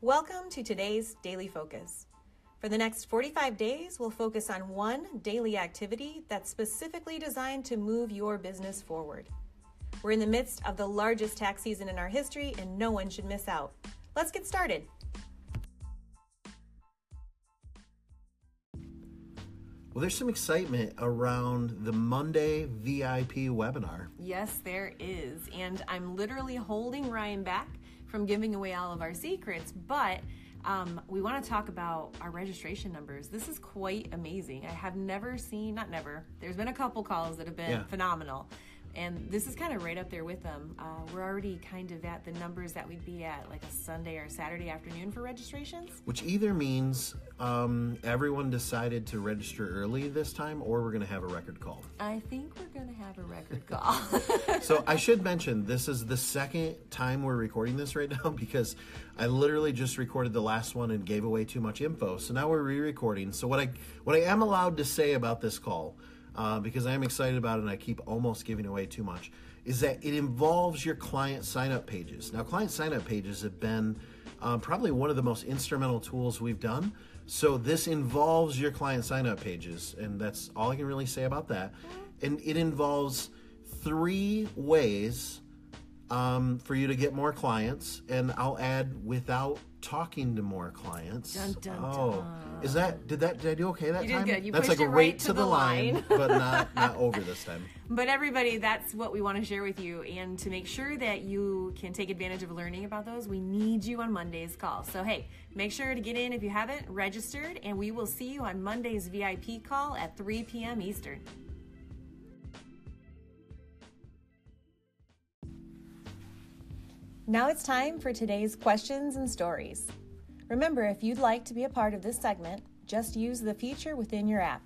Welcome to today's Daily Focus. For the next 45 days, we'll focus on one daily activity that's specifically designed to move your business forward. We're in the midst of the largest tax season in our history, and no one should miss out. Let's get started. Well, there's some excitement around the Monday VIP webinar. Yes, there is. And I'm literally holding Ryan back from giving away all of our secrets, but um, we want to talk about our registration numbers. This is quite amazing. I have never seen, not never, there's been a couple calls that have been Yeah. phenomenal. And this is kind of right up there with them. Uh, we're already kind of at the numbers that we'd be at like a Sunday or Saturday afternoon for registrations. Which either means um, everyone decided to register early this time, or we're going to have a record call. I think we're going to have a record call. So I should mention this is the second time we're recording this right now because I literally just recorded the last one and gave away too much info. So now we're re-recording. So what I what I am allowed to say about this call, uh, because I am excited about it and I keep almost giving away too much, is that it involves your client sign up pages. Now client sign up pages have been um, probably one of the most instrumental tools we've done. So this involves your client sign up pages, and that's all I can really say about that. And it involves three ways um, for you to get more clients, and I'll add without talking to more clients. Dun, dun, oh, is that did that did I do okay that You did good. You That's like a right to, to the, the line, line. but not not over this time. But everybody, that's what we want to share with you. And to make sure that you can take advantage of learning about those, we need you on Monday's call. So, hey, make sure to get in if you haven't registered, and we will see you on Monday's VIP call at 3 p.m. Eastern. Now it's time for today's questions and stories. Remember, if you'd like to be a part of this segment, just use the feature within your app.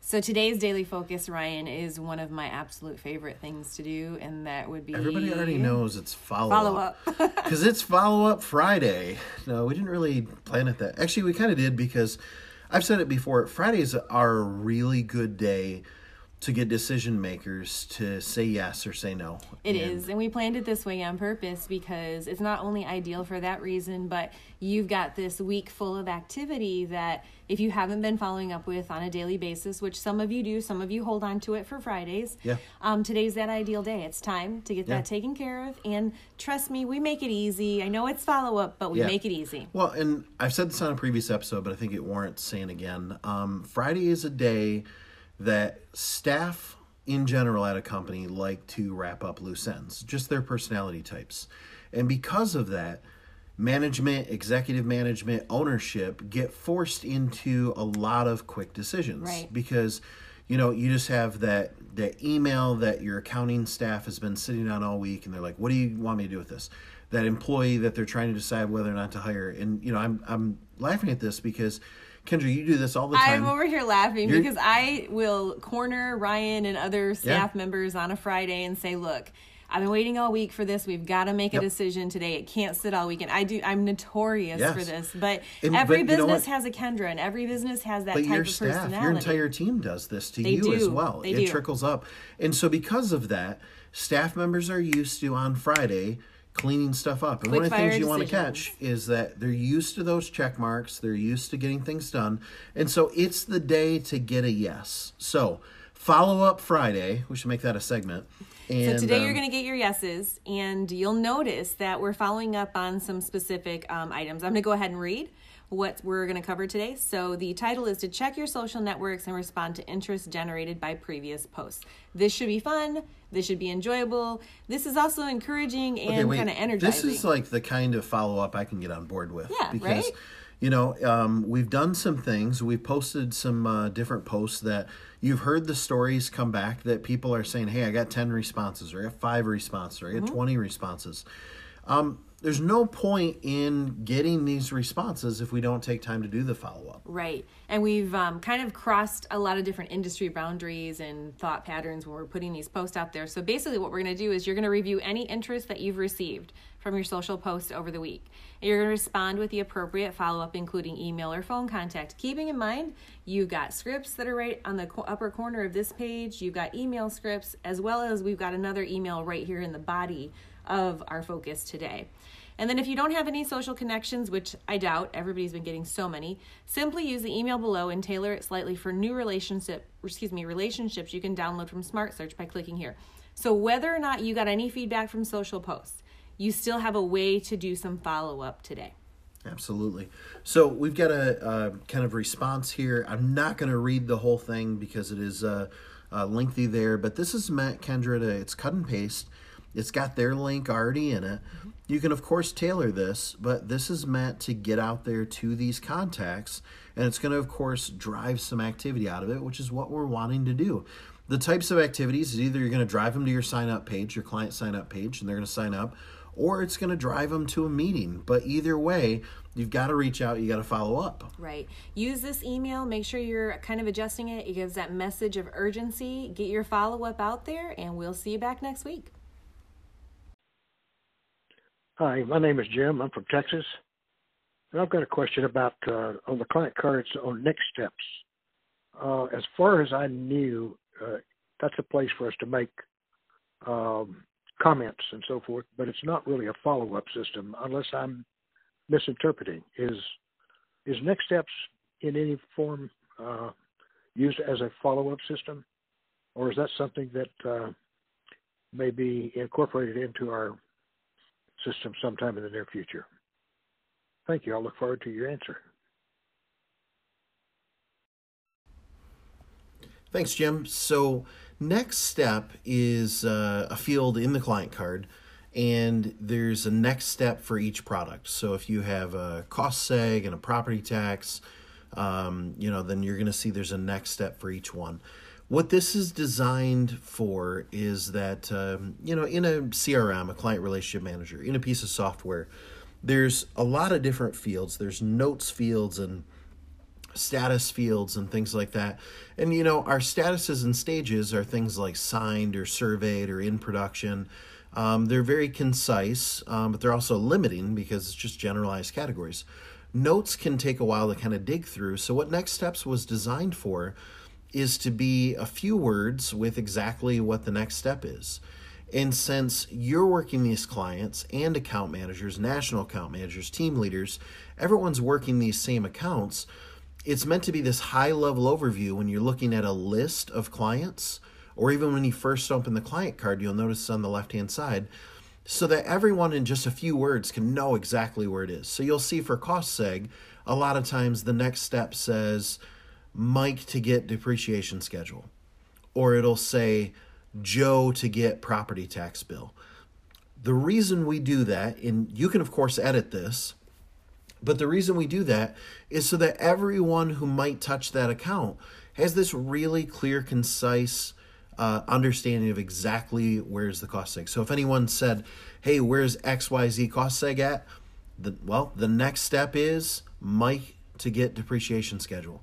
So today's daily focus, Ryan, is one of my absolute favorite things to do, and that would be Everybody already knows it's follow, follow up up. because it's follow up Friday. No, we didn't really plan it that. Actually, we kind of did because I've said it before. Fridays are a really good day to get decision makers to say yes or say no. It And- is, and we planned it this way on purpose because it's not only ideal for that reason, but you've got this week full of activity that if you haven't been following up with on a daily basis, which some of you do, some of you hold on to it for Fridays. Yeah. Um, today's that ideal day. It's time to get Yeah. that taken care of, and trust me, we make it easy. I know it's follow up, but we Yeah. make it easy. Well, and I've said this on a previous episode, but I think it warrants saying again. Um, Friday is a day that staff in general at a company like to wrap up loose ends, just their personality types. And because of that, management, executive management, ownership get forced into a lot of quick decisions Right. because you know you just have that that email that your accounting staff has been sitting on all week and they're like what do you want me to do with this that employee that they're trying to decide whether or not to hire and you know i'm i'm laughing at this because kendra you do this all the time I'm over here laughing You're- because I will corner Ryan and other staff members on a Friday and say, "Look, I've been waiting all week for this. We've got to make a Yep. decision today. It can't sit all weekend." I do. I'm notorious Yes. for this, but And- every but business has a Kendra, and every business has that but type your of staff, personality. your entire team does this to They you as well. They it do. trickles up. And so because of that, staff members are used to on Friday cleaning stuff up. And one of the things you want to catch is that they're used to those check marks, they're used to getting things done. And so it's the day to get a yes. So follow up Friday, we should make that a segment. And, So today you're um, going to get your yeses, and you'll notice that we're following up on some specific um, items. I'm going to go ahead and read what we're going to cover today. So the title is to check your social networks and respond to interest generated by previous posts. This should be fun. This should be enjoyable. This is also encouraging and Okay, kind of energizing. This is like the kind of follow up I can get on board with. Yeah, because, right? You know, um, we've done some things. We've posted some uh, different posts that you've heard the stories come back that people are saying, "Hey, I got ten responses, or I got five responses, or I got Mm-hmm. twenty responses." Um, there's no point in getting these responses if we don't take time to do the follow up. Right. And we've um, kind of crossed a lot of different industry boundaries and thought patterns when we're putting these posts out there. So basically, what we're going to do is you're going to review any interest that you've received from your social posts over the week. And you're going to respond with the appropriate follow up, including email or phone contact. Keeping in mind, you've got scripts that are right on the upper corner of this page, you've got email scripts, as well as we've got another email right here in the body of our focus today. And then if you don't have any social connections, which I doubt, everybody's been getting so many, simply use the email below and tailor it slightly for new relationship, excuse me, relationships you can download from Smart Search by clicking here. So whether or not you got any feedback from social posts, you still have a way to do some follow up today. Absolutely. So we've got a, kind of response here. I'm not going to read the whole thing because it is uh, uh, lengthy there, but this is Matt Kendra, it's cut and paste. It's got their link already in it. You can, of course, tailor this, but this is meant to get out there to these contacts, and it's going to, of course, drive some activity out of it, which is what we're wanting to do. The types of activities is either you're going to drive them to your sign up page, your client sign up page, and they're going to sign up, or it's going to drive them to a meeting. But either way, you've got to reach out, you got to follow up. Right. Use this email, make sure you're kind of adjusting it. It gives that message of urgency. Get your follow up out there, and we'll see you back next week. Hi, my name is Jim. I'm from Texas. And I've got a question about uh, on the client cards on next steps. Uh, as far as I knew, uh, that's a place for us to make um, comments and so forth, but it's not really a follow up system unless I'm misinterpreting. Is is next steps in any form uh, used as a follow up system, or is that something that uh, may be incorporated into our system sometime in the near future? Thank you. I'll look forward to your answer. Thanks, Jim. So, next step is uh, a field in the client card, and there's a next step for each product. So, if you have a cost seg and a property tax, um, you know, then you're going to see there's a next step for each one. What this is designed for is that, um, you know, in a CRM, a client relationship manager, in a piece of software, there's a lot of different fields. There's notes fields and status fields and things like that. And you know, our statuses and stages are things like signed or surveyed or in production. Um, they're very concise, um, but they're also limiting because it's just generalized categories. Notes can take a while to kind of dig through. So, what Next Steps was designed for is to be a few words with exactly what the next step is. And since you're working these clients and account managers, national account managers, team leaders, everyone's working these same accounts it's meant to be this high level overview when you're looking at a list of clients, or even when you first open the client card, you'll notice on the left hand side, so that everyone in just a few words can know exactly where it is. So you'll see for cost seg, a lot of times the next step says Mike to get depreciation schedule, or it'll say Joe to get property tax bill. The reason we do that, and you can of course edit this, but the reason we do that is so that everyone who might touch that account has this really clear, concise uh, understanding of exactly where's the cost seg. So if anyone said, "Hey, where's XYZ cost seg at?" The, well, the next step is Mike to get depreciation schedule.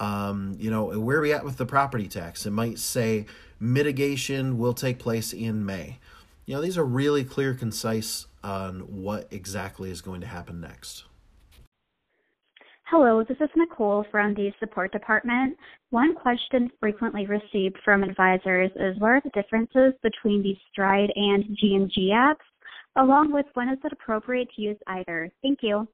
Um, you know, where are we at with the property tax? It might say mitigation will take place in May. You know, these are really clear, concise on what exactly is going to happen next. Hello, this is Nicole from the support department. One question frequently received from advisors is what are the differences between the Stride and GMG apps, along with when is it appropriate to use either? Thank you.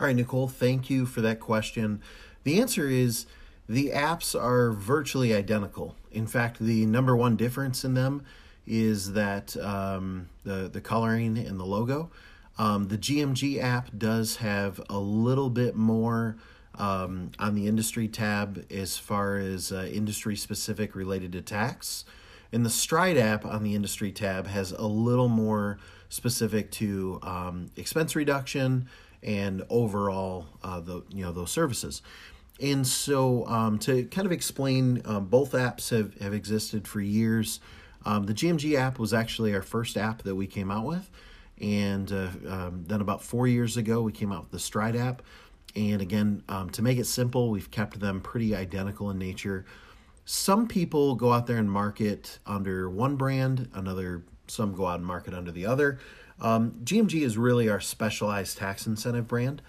All right, Nicole, thank you for that question. The answer is the apps are virtually identical. In fact, the number one difference in them is that um, the, the coloring and the logo. Um, the GMG app does have a little bit more um, on the industry tab as far as uh, industry specific related to tax. And the Stride app on the industry tab has a little more specific to um, expense reduction and overall uh, the you know those services. And so um, to kind of explain, um, both apps have, have existed for years. Um, the GMG app was actually our first app that we came out with. And uh, um, then about four years ago, we came out with the Stride app. And again, um, to make it simple, we've kept them pretty identical in nature. Some people go out there and market under one brand, another some go out and market under the other. Um, GMG is really our specialized tax incentive brand.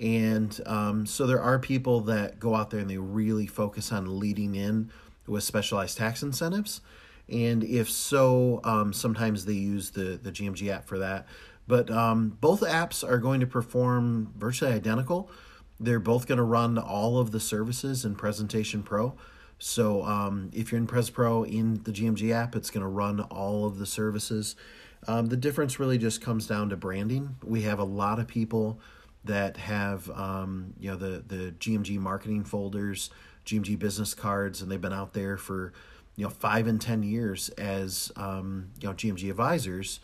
And um, so there are people that go out there and they really focus on leading in with specialized tax incentives. And if so, um, sometimes they use the, the GMG app for that. But um, both apps are going to perform virtually identical. They're both going to run all of the services in Presentation Pro. So um, if you're in Pres Pro in the GMG app, it's going to run all of the services. Um, the difference really just comes down to branding. We have a lot of people that have um, you know the the GMG marketing folders, GMG business cards, and they've been out there for you know five and ten years as um, you know GMG advisors,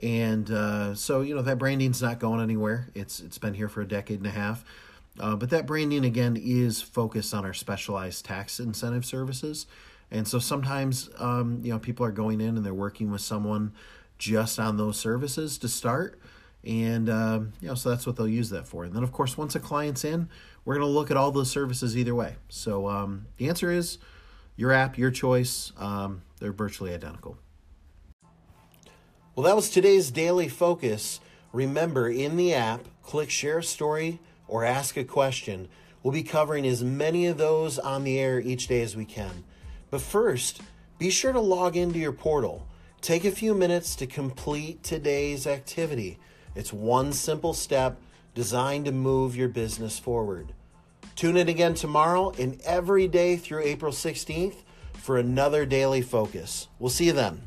and uh, so you know that branding's not going anywhere. It's it's been here for a decade and a half. Uh, but that branding again is focused on our specialized tax incentive services, and so sometimes um, you know people are going in and they're working with someone just on those services to start, and uh, you know so that's what they'll use that for. And then of course once a client's in, we're going to look at all those services either way. So um, the answer is your app, your choice. Um, they're virtually identical. Well, that was today's daily focus. Remember, in the app, click share a story or ask a question. We'll be covering as many of those on the air each day as we can. But first, be sure to log into your portal. Take a few minutes to complete today's activity. It's one simple step designed to move your business forward. Tune in again tomorrow and every day through April 16th for another daily focus. We'll see you then.